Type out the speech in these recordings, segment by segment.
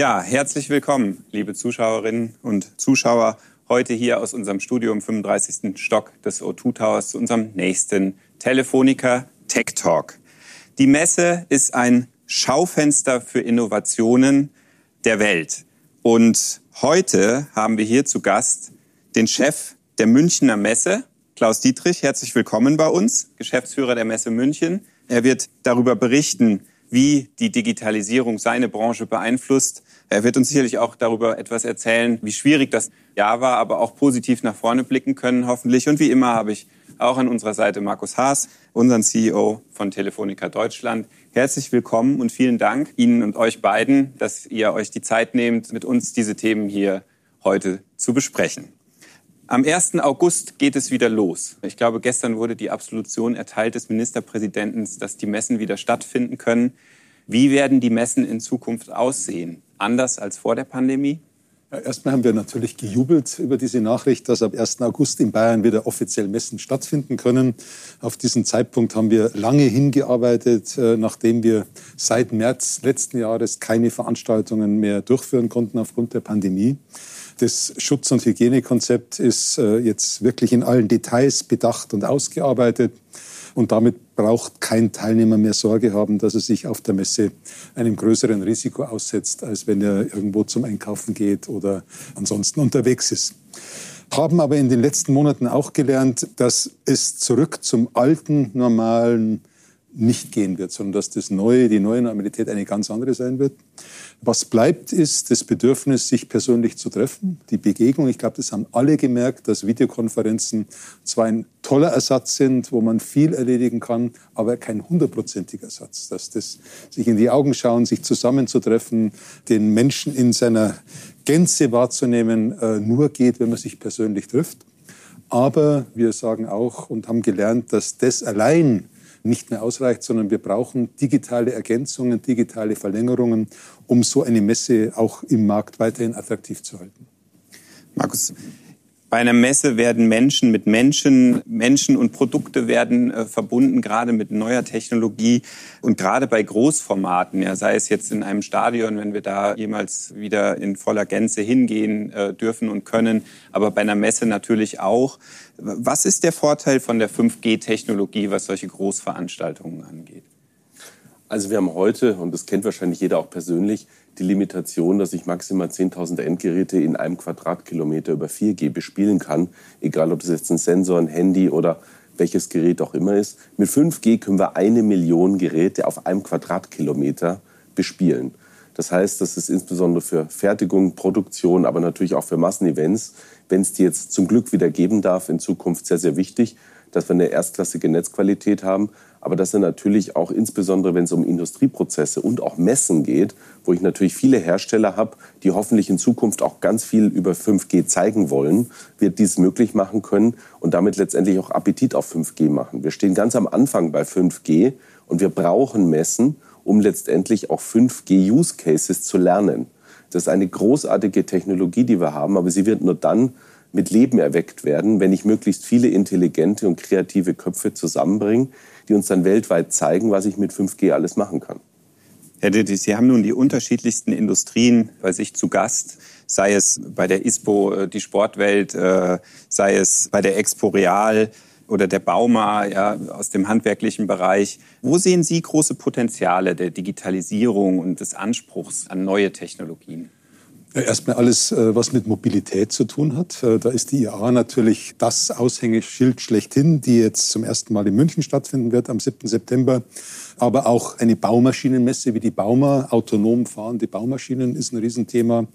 Ja, herzlich willkommen, liebe Zuschauerinnen und Zuschauer, heute hier aus unserem Studio im 35. Stock des O2 Towers zu unserem nächsten Telefonica Tech Talk. Die Messe ist ein Schaufenster für Innovationen der Welt. Und heute haben wir hier zu Gast den Chef der Münchner Messe, Klaus Dietrich. Herzlich willkommen bei uns, Geschäftsführer der Messe München. Er wird darüber berichten, wie die Digitalisierung seine Branche beeinflusst. Er wird uns sicherlich auch darüber etwas erzählen, wie schwierig das Jahr war, aber auch positiv nach vorne blicken können, hoffentlich. Und wie immer habe ich auch an unserer Seite Markus Haas, unseren CEO von Telefonica Deutschland. Herzlich willkommen und vielen Dank Ihnen und euch beiden, dass ihr euch die Zeit nehmt, mit uns diese Themen hier heute zu besprechen. Am 1. August geht es wieder los. Ich glaube, gestern wurde die Absolution erteilt des Ministerpräsidenten, dass die Messen wieder stattfinden können. Wie werden die Messen in Zukunft aussehen? Anders als vor der Pandemie? Ja, erstmal haben wir natürlich gejubelt über diese Nachricht, dass ab 1. August in Bayern wieder offiziell Messen stattfinden können. Auf diesen Zeitpunkt haben wir lange hingearbeitet, äh, nachdem wir seit März letzten Jahres keine Veranstaltungen mehr durchführen konnten aufgrund der Pandemie. Das Schutz- und Hygienekonzept ist äh, jetzt wirklich in allen Details bedacht und ausgearbeitet. Und damit braucht kein Teilnehmer mehr Sorge haben, dass er sich auf der Messe einem größeren Risiko aussetzt, als wenn er irgendwo zum Einkaufen geht oder ansonsten unterwegs ist. Haben aber in den letzten Monaten auch gelernt, dass es zurück zum alten, normalen nicht gehen wird, sondern dass das neue, die neue Normalität eine ganz andere sein wird. Was bleibt, ist das Bedürfnis, sich persönlich zu treffen, die Begegnung. Ich glaube, das haben alle gemerkt, dass Videokonferenzen zwar ein toller Ersatz sind, wo man viel erledigen kann, aber kein hundertprozentiger Ersatz. Dass das sich in die Augen schauen, sich zusammenzutreffen, den Menschen in seiner Gänze wahrzunehmen, äh, nur geht, wenn man sich persönlich trifft. Aber wir sagen auch und haben gelernt, dass das allein nicht mehr ausreicht, sondern wir brauchen digitale Ergänzungen, digitale Verlängerungen, um so eine Messe auch im Markt weiterhin attraktiv zu halten. Markus, bei einer Messe werden Menschen mit Menschen, Menschen und Produkte werden äh, verbunden, gerade mit neuer Technologie und gerade bei Großformaten, ja, sei es jetzt in einem Stadion, wenn wir da jemals wieder in voller Gänze hingehen äh, dürfen und können, aber bei einer Messe natürlich auch. Was ist der Vorteil von der 5G-Technologie, was solche Großveranstaltungen angeht? Also wir haben heute, und das kennt wahrscheinlich jeder auch persönlich, die Limitation, dass ich maximal 10.000 Endgeräte in einem Quadratkilometer über 4G bespielen kann, egal ob das jetzt ein Sensor, ein Handy oder welches Gerät auch immer ist. Mit 5G können wir eine Million Geräte auf einem Quadratkilometer bespielen. Das heißt, das ist insbesondere für Fertigung, Produktion, aber natürlich auch für Massenevents, wenn es die jetzt zum Glück wieder geben darf, in Zukunft sehr, sehr wichtig, dass wir eine erstklassige Netzqualität haben, aber dass er natürlich auch insbesondere, wenn es um Industrieprozesse und auch Messen geht, wo ich natürlich viele Hersteller habe, die hoffentlich in Zukunft auch ganz viel über 5G zeigen wollen, wird dies möglich machen können und damit letztendlich auch Appetit auf 5G machen. Wir stehen ganz am Anfang bei 5G und wir brauchen Messen, um letztendlich auch 5G-Use Cases zu lernen. Das ist eine großartige Technologie, die wir haben, aber sie wird nur dann mit Leben erweckt werden, wenn ich möglichst viele intelligente und kreative Köpfe zusammenbringe, die uns dann weltweit zeigen, was ich mit 5G alles machen kann. Herr Ditti, Sie haben nun die unterschiedlichsten Industrien bei sich zu Gast, sei es bei der ISPO, äh, die Sportwelt, äh, sei es bei der Expo Real oder der Bauma ja, aus dem handwerklichen Bereich. Wo sehen Sie große Potenziale der Digitalisierung und des Anspruchs an neue Technologien? Erstmal alles, äh, was mit Mobilität zu tun hat. Äh, da ist die IAA natürlich das Aushängeschild schlechthin, die jetzt zum ersten Mal in München stattfinden wird am 7. September. Aber auch eine Baumaschinenmesse wie die Bauma, autonom fahrende Baumaschinen ist ein Riesenthema.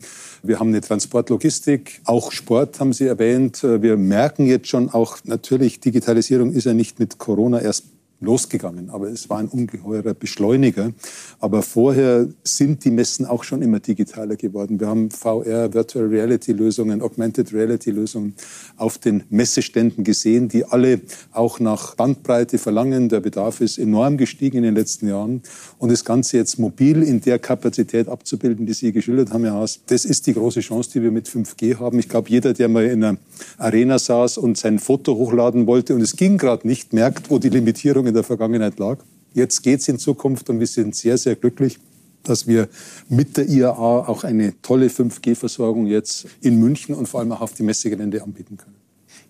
Wir haben eine Transportlogistik, auch Sport haben Sie erwähnt. Äh, wir merken jetzt schon auch natürlich, Digitalisierung ist ja nicht mit Corona erst losgegangen, aber es war ein ungeheurer Beschleuniger. Aber vorher sind die Messen auch schon immer digitaler geworden. Wir haben VR, Virtual Reality Lösungen, Augmented Reality Lösungen auf den Messeständen gesehen, die alle auch nach Bandbreite verlangen. Der Bedarf ist enorm gestiegen in den letzten Jahren. Und das Ganze jetzt mobil in der Kapazität abzubilden, die Sie geschildert haben, Herr Haas, das ist die große Chance, die wir mit 5G haben. Ich glaube, jeder, der mal in einer Arena saß und sein Foto hochladen wollte und es ging gerade nicht, merkt, wo die Limitierung in der Vergangenheit lag. Jetzt geht es in Zukunft und wir sind sehr, sehr glücklich, dass wir mit der IAA auch eine tolle 5G-Versorgung jetzt in München und vor allem auch auf die Messegelände anbieten können.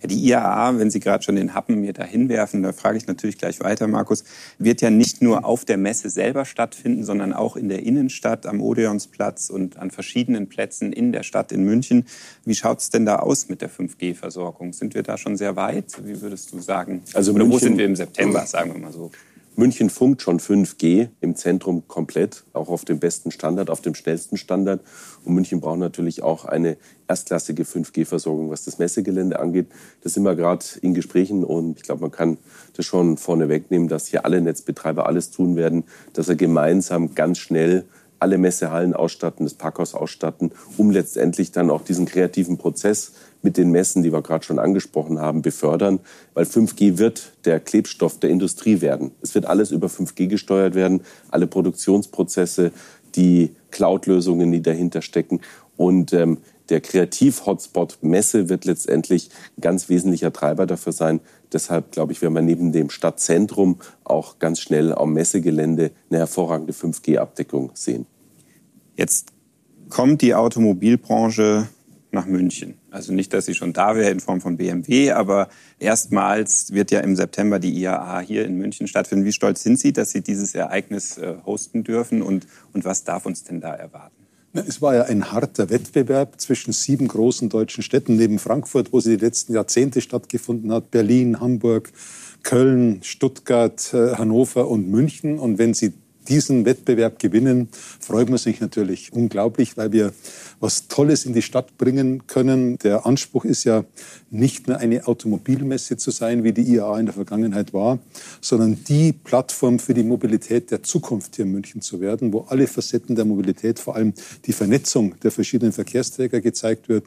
Ja, die IAA, wenn Sie gerade schon den Happen mir da hinwerfen, da frage ich natürlich gleich weiter, Markus, wird ja nicht nur auf der Messe selber stattfinden, sondern auch in der Innenstadt, am Odeonsplatz und an verschiedenen Plätzen in der Stadt in München. Wie schaut es denn da aus mit der 5G-Versorgung? Sind wir da schon sehr weit? Wie würdest du sagen? Also München, wo sind wir im September, sagen wir mal so? München funkt schon 5G im Zentrum komplett, auch auf dem besten Standard, auf dem schnellsten Standard. Und München braucht natürlich auch eine erstklassige 5G-Versorgung, was das Messegelände angeht. Da sind wir gerade in Gesprächen und ich glaube, man kann das schon vorne wegnehmen, dass hier alle Netzbetreiber alles tun werden, dass er gemeinsam ganz schnell alle Messehallen ausstatten, das Parkhaus ausstatten, um letztendlich dann auch diesen kreativen Prozess mit den Messen, die wir gerade schon angesprochen haben, befördern. Weil 5G wird der Klebstoff der Industrie werden. Es wird alles über 5G gesteuert werden, alle Produktionsprozesse, die Cloud-Lösungen, die dahinter stecken. Und ähm, der Kreativ-Hotspot Messe wird letztendlich ein ganz wesentlicher Treiber dafür sein. Deshalb, glaube ich, werden wir neben dem Stadtzentrum auch ganz schnell am Messegelände eine hervorragende 5G-Abdeckung sehen. Jetzt kommt die Automobilbranche nach München. Also nicht, dass sie schon da wäre in Form von BMW, aber erstmals wird ja im September die IAA hier in München stattfinden. Wie stolz sind Sie, dass Sie dieses Ereignis äh, hosten dürfen und, und was darf uns denn da erwarten? Es war ja ein harter Wettbewerb zwischen sieben großen deutschen Städten neben Frankfurt, wo sie die letzten Jahrzehnte stattgefunden hat. Berlin, Hamburg, Köln, Stuttgart, äh, Hannover und München. Und wenn Sie diesen Wettbewerb gewinnen, freut man sich natürlich unglaublich, weil wir was Tolles in die Stadt bringen können. Der Anspruch ist ja nicht nur eine Automobilmesse zu sein, wie die IAA in der Vergangenheit war, sondern die Plattform für die Mobilität der Zukunft hier in München zu werden, wo alle Facetten der Mobilität, vor allem die Vernetzung der verschiedenen Verkehrsträger gezeigt wird.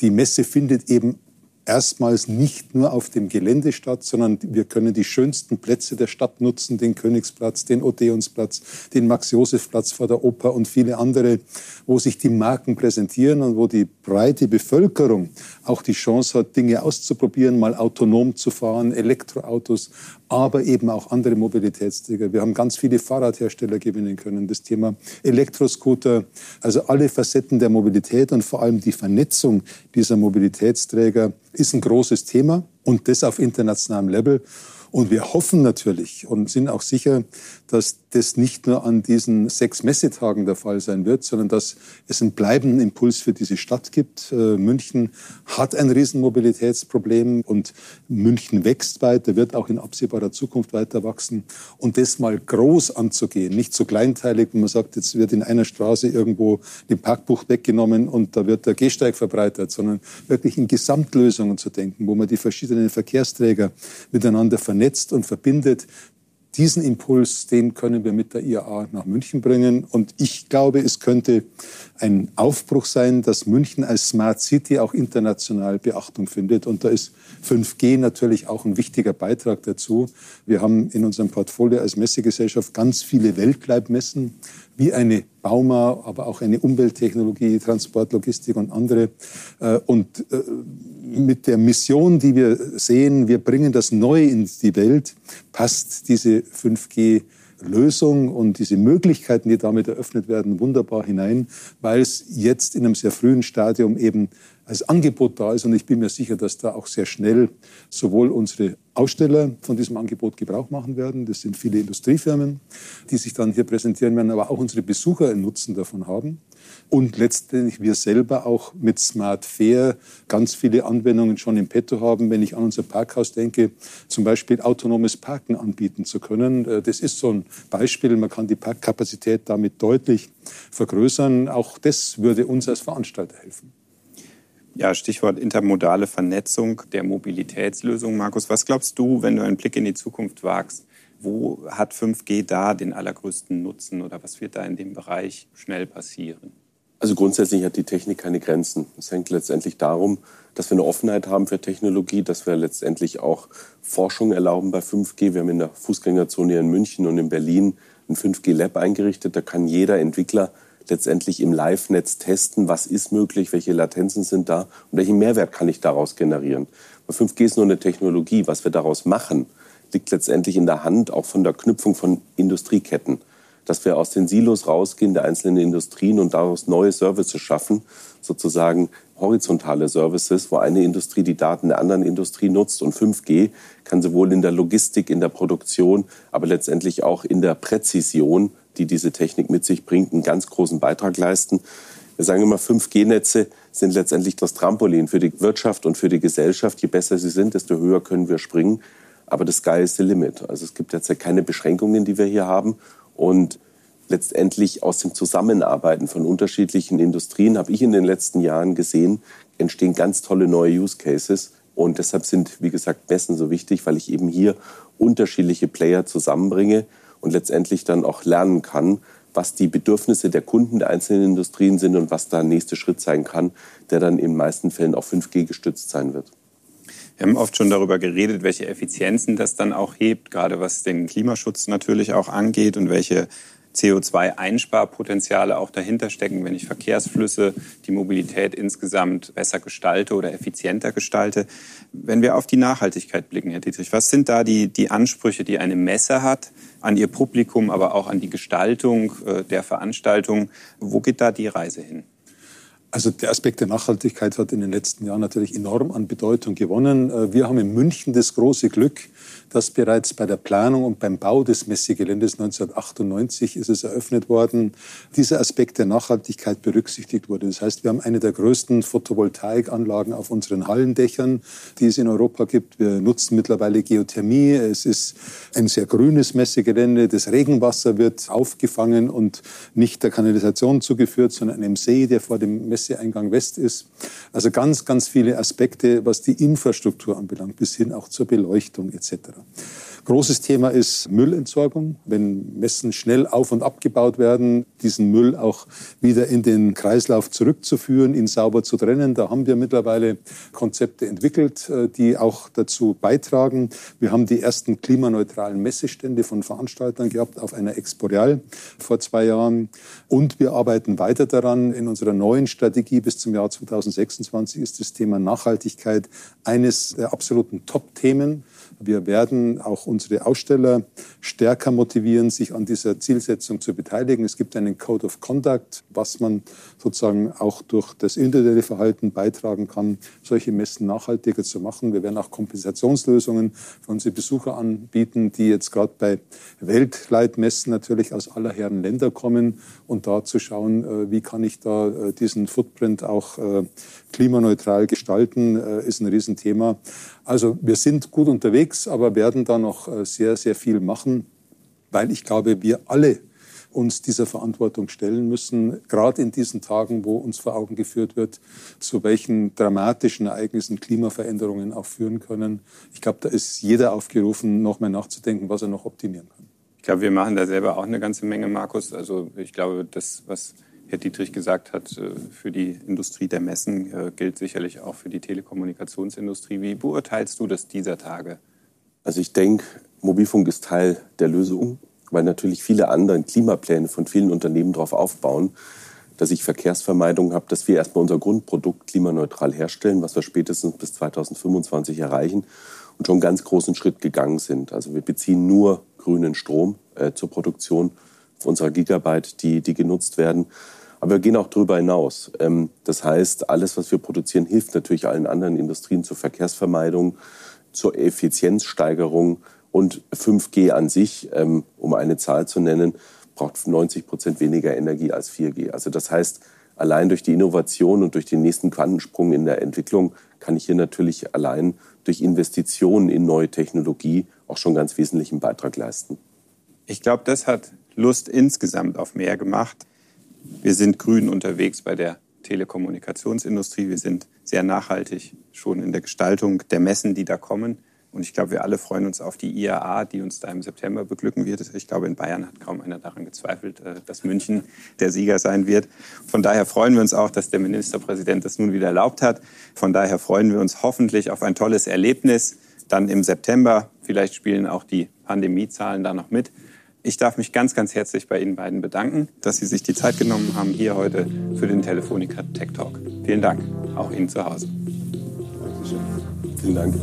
Die Messe findet eben erstmals nicht nur auf dem Gelände statt, sondern wir können die schönsten Plätze der Stadt nutzen, den Königsplatz, den Odeonsplatz, den Max-Josef-Platz vor der Oper und viele andere, wo sich die Marken präsentieren und wo die breite Bevölkerung auch die Chance hat, Dinge auszuprobieren, mal autonom zu fahren, Elektroautos, aber eben auch andere Mobilitätsträger. Wir haben ganz viele Fahrradhersteller gewinnen können. Das Thema Elektroscooter, also alle Facetten der Mobilität und vor allem die Vernetzung dieser Mobilitätsträger ist ein großes Thema und das auf internationalem Level. Und wir hoffen natürlich und sind auch sicher, dass das nicht nur an diesen sechs Messetagen der Fall sein wird, sondern dass es einen bleibenden Impuls für diese Stadt gibt. Äh, München hat ein Riesenmobilitätsproblem und München wächst weiter, wird auch in absehbarer Zukunft weiter wachsen. Und das mal groß anzugehen, nicht so kleinteilig, wenn man sagt, jetzt wird in einer Straße irgendwo die Parkbucht weggenommen und da wird der Gehsteig verbreitert, sondern wirklich in Gesamtlösungen zu denken, wo man die verschiedenen Verkehrsträger miteinander vernetzt und verbindet, diesen Impuls, den können wir mit der IAA nach München bringen. Und ich glaube, es könnte ein Aufbruch sein, dass München als Smart City auch international Beachtung findet. Und da ist 5G natürlich auch ein wichtiger Beitrag dazu. Wir haben in unserem Portfolio als Messegesellschaft ganz viele Weltleibmessen, wie eine Bauma, aber auch eine Umwelttechnologie, Transportlogistik und andere. Äh, und äh, mit der Mission, die wir sehen, wir bringen das Neue in die Welt, passt diese 5G Lösung und diese Möglichkeiten, die damit eröffnet werden, wunderbar hinein, weil es jetzt in einem sehr frühen Stadium eben als Angebot da ist. Und ich bin mir sicher, dass da auch sehr schnell sowohl unsere Aussteller von diesem Angebot Gebrauch machen werden. Das sind viele Industriefirmen, die sich dann hier präsentieren werden, aber auch unsere Besucher einen Nutzen davon haben. Und letztendlich wir selber auch mit Smart Fair ganz viele Anwendungen schon im Petto haben. Wenn ich an unser Parkhaus denke, zum Beispiel autonomes Parken anbieten zu können. Äh, das ist so ein Beispiel. Man kann die Parkkapazität damit deutlich vergrößern. Auch das würde uns als Veranstalter helfen. Ja, Stichwort intermodale Vernetzung der Mobilitätslösung. Markus, was glaubst du, wenn du einen Blick in die Zukunft wagst? Wo hat 5G da den allergrößten Nutzen oder was wird da in dem Bereich schnell passieren? Also grundsätzlich hat die Technik keine Grenzen. Es hängt letztendlich darum, dass wir eine Offenheit haben für Technologie, dass wir letztendlich auch Forschung erlauben bei 5G. Wir haben in der Fußgängerzone hier in München und in Berlin ein 5G-Lab eingerichtet. Da kann jeder Entwickler letztendlich im Live-Netz testen, was ist möglich, welche Latenzen sind da und welchen Mehrwert kann ich daraus generieren. Weil 5G ist nur eine Technologie. Was wir daraus machen, liegt letztendlich in der Hand auch von der Knüpfung von Industrieketten. dass wir aus den Silos rausgehen der einzelnen Industrien und daraus neue Services schaffen, sozusagen horizontale Services, wo eine Industrie die Daten der anderen Industrie nutzt. Und 5G kann sowohl in der Logistik, in der Produktion, aber letztendlich auch in der Präzision, die diese Technik mit sich bringt, einen ganz großen Beitrag leisten. Wir sagen immer, 5G-Netze sind letztendlich das Trampolin für die Wirtschaft und für die Gesellschaft. Je besser sie sind, desto höher können wir springen. Aber das Sky is the limit. Also es gibt jetzt keine Beschränkungen, die wir hier haben. Und letztendlich aus dem Zusammenarbeiten von unterschiedlichen Industrien, habe ich in den letzten Jahren gesehen, entstehen ganz tolle neue Use Cases. Und deshalb sind, wie gesagt, Messen so wichtig, weil ich eben hier unterschiedliche Player zusammenbringe und letztendlich dann auch lernen kann, was die Bedürfnisse der Kunden der einzelnen Industrien sind und was da ein nächster Schritt sein kann, der dann in den meisten Fällen auf 5G gestützt sein wird. Wir haben oft schon darüber geredet, welche Effizienzen das dann auch hebt, gerade was den Klimaschutz natürlich auch angeht und welche CO2-Einsparpotenziale auch dahinter stecken, wenn ich Verkehrsflüsse, die Mobilität insgesamt besser gestalte oder effizienter gestalte. Wenn wir auf die Nachhaltigkeit blicken, Herr Dietrich, was sind da die, die Ansprüche, die eine Messe hat an ihr Publikum, aber auch an die Gestaltung äh, der Veranstaltung? Wo geht da die Reise hin? Also der Aspekt der Nachhaltigkeit hat in den letzten Jahren natürlich enorm an Bedeutung gewonnen. Äh, wir haben in München das große Glück, dass bereits bei der Planung und beim Bau des Messegeländes 1998 ist es eröffnet worden, dieser Aspekt der Nachhaltigkeit berücksichtigt wurde. Das heißt, wir haben eine der größten Photovoltaikanlagen auf unseren Hallendächern, die es in Europa gibt. Wir nutzen mittlerweile Geothermie. Es ist ein sehr grünes Messegelände. Das Regenwasser wird aufgefangen und nicht der Kanalisation zugeführt, sondern einem See, der vor dem Messeeingang West ist. Also ganz, ganz viele Aspekte, was die Infrastruktur anbelangt, bis hin auch zur Beleuchtung etc. Großes Thema ist Müllentsorgung. Wenn Messen schnell auf- und abgebaut werden, diesen Müll auch wieder in den Kreislauf zurückzuführen, ihn sauber zu trennen. Da haben wir mittlerweile Konzepte entwickelt, äh, die auch dazu beitragen. Wir haben die ersten klimaneutralen Messestände von Veranstaltern gehabt auf einer Exporeal vor zwei Jahren. Und wir arbeiten weiter daran. In unserer neuen Strategie bis zum Jahr 2026 ist das Thema Nachhaltigkeit eines der absoluten Top-Themen. Wir werden auch unsere Aussteller stärker motivieren, sich an dieser Zielsetzung zu beteiligen. Es gibt einen Code of Conduct, was man sozusagen auch durch das individuelle Verhalten beitragen kann, solche Messen nachhaltiger zu machen. Wir werden auch Kompensationslösungen für unsere Besucher anbieten, die jetzt gerade bei Weltleitmessen natürlich aus aller Herren Länder kommen und da zu schauen, äh, wie kann ich da äh, diesen Footprint auch äh, klimaneutral gestalten, ist ein Riesenthema. Also wir sind gut unterwegs, aber werden da noch äh, sehr, sehr viel machen, weil ich glaube, wir alle uns dieser Verantwortung stellen müssen, gerade in diesen Tagen, wo uns vor Augen geführt wird, zu welchen dramatischen Ereignissen Klimaveränderungen auch führen können. Ich glaube, da ist jeder aufgerufen, noch mal nachzudenken, was er noch optimieren kann. Ich glaube, wir machen da selber auch eine ganze Menge, Markus. Also ich glaube, das, was Herr Dietrich gesagt hat, äh, für die Industrie der Messen äh, gilt sicherlich auch für die Telekommunikationsindustrie. Wie beurteilst du das dieser Tage? Also ich denke, Mobilfunk ist Teil der Lösung, weil natürlich viele andere Klimapläne von vielen Unternehmen darauf aufbauen, dass ich Verkehrsvermeidung habe, dass wir erstmal unser Grundprodukt klimaneutral herstellen, was wir spätestens bis 2025 erreichen und schon einen ganz großen Schritt gegangen sind. Also wir beziehen nur grünen Strom äh, zur Produktion unserer Gigabyte, die, die genutzt werden. Aber wir gehen auch darüber hinaus. Ähm, das heißt, alles, was wir produzieren, hilft natürlich allen anderen Industrien zur Verkehrsvermeidung, zur Effizienzsteigerung und 5G an sich, ähm, um eine Zahl zu nennen, braucht 90 Prozent weniger Energie als 4G. Also das heißt, allein durch die Innovation und durch den nächsten Quantensprung in der Entwicklung kann ich hier natürlich allein durch Investitionen in neue Technologie auch schon ganz wesentlichen Beitrag leisten. Ich glaube, das hat Lust insgesamt auf mehr gemacht. Wir sind grün unterwegs bei der Telekommunikationsindustrie. Wir sind sehr nachhaltig schon in der Gestaltung der Messen, die da kommen. Und ich glaube, wir alle freuen uns auf die IAA, die uns da im September beglücken wird. Ich glaube, in Bayern hat kaum einer daran gezweifelt, äh, dass München der Sieger sein wird. Von daher freuen wir uns auch, dass der Ministerpräsident das nun wieder erlaubt hat. Von daher freuen wir uns hoffentlich auf ein tolles Erlebnis. Dann im September, vielleicht spielen auch die Pandemiezahlen da noch mit. Ich darf mich ganz, ganz herzlich bei Ihnen beiden bedanken, dass Sie sich die Zeit genommen haben hier heute für den Telefonica Tech Talk. Vielen Dank, auch Ihnen zu Hause. Vielen Dank.